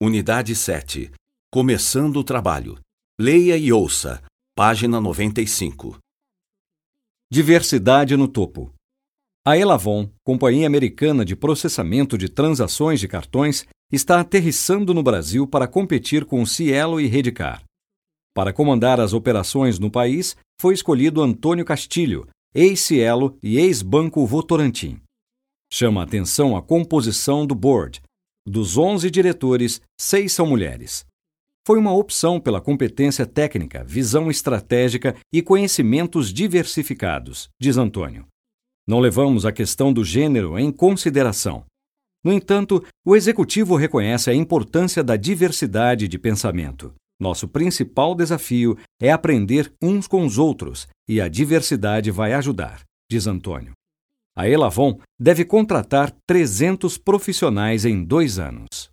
Unidade 7. Começando o trabalho. Leia e ouça. Página 95. Diversidade no topo. A Elavon, companhia americana de processamento de transações de cartões, está aterrissando no Brasil para competir com Cielo e Redcar. Para comandar as operações no país, foi escolhido Antônio Castilho, ex-Cielo e ex-Banco Votorantim. Chama atenção a composição do board, dos 11 diretores, seis são mulheres. Foi uma opção pela competência técnica, visão estratégica e conhecimentos diversificados, diz Antônio. Não levamos a questão do gênero em consideração. No entanto, o executivo reconhece a importância da diversidade de pensamento. Nosso principal desafio é aprender uns com os outros e a diversidade vai ajudar, diz Antônio. A Elavon deve contratar 300 profissionais em dois anos.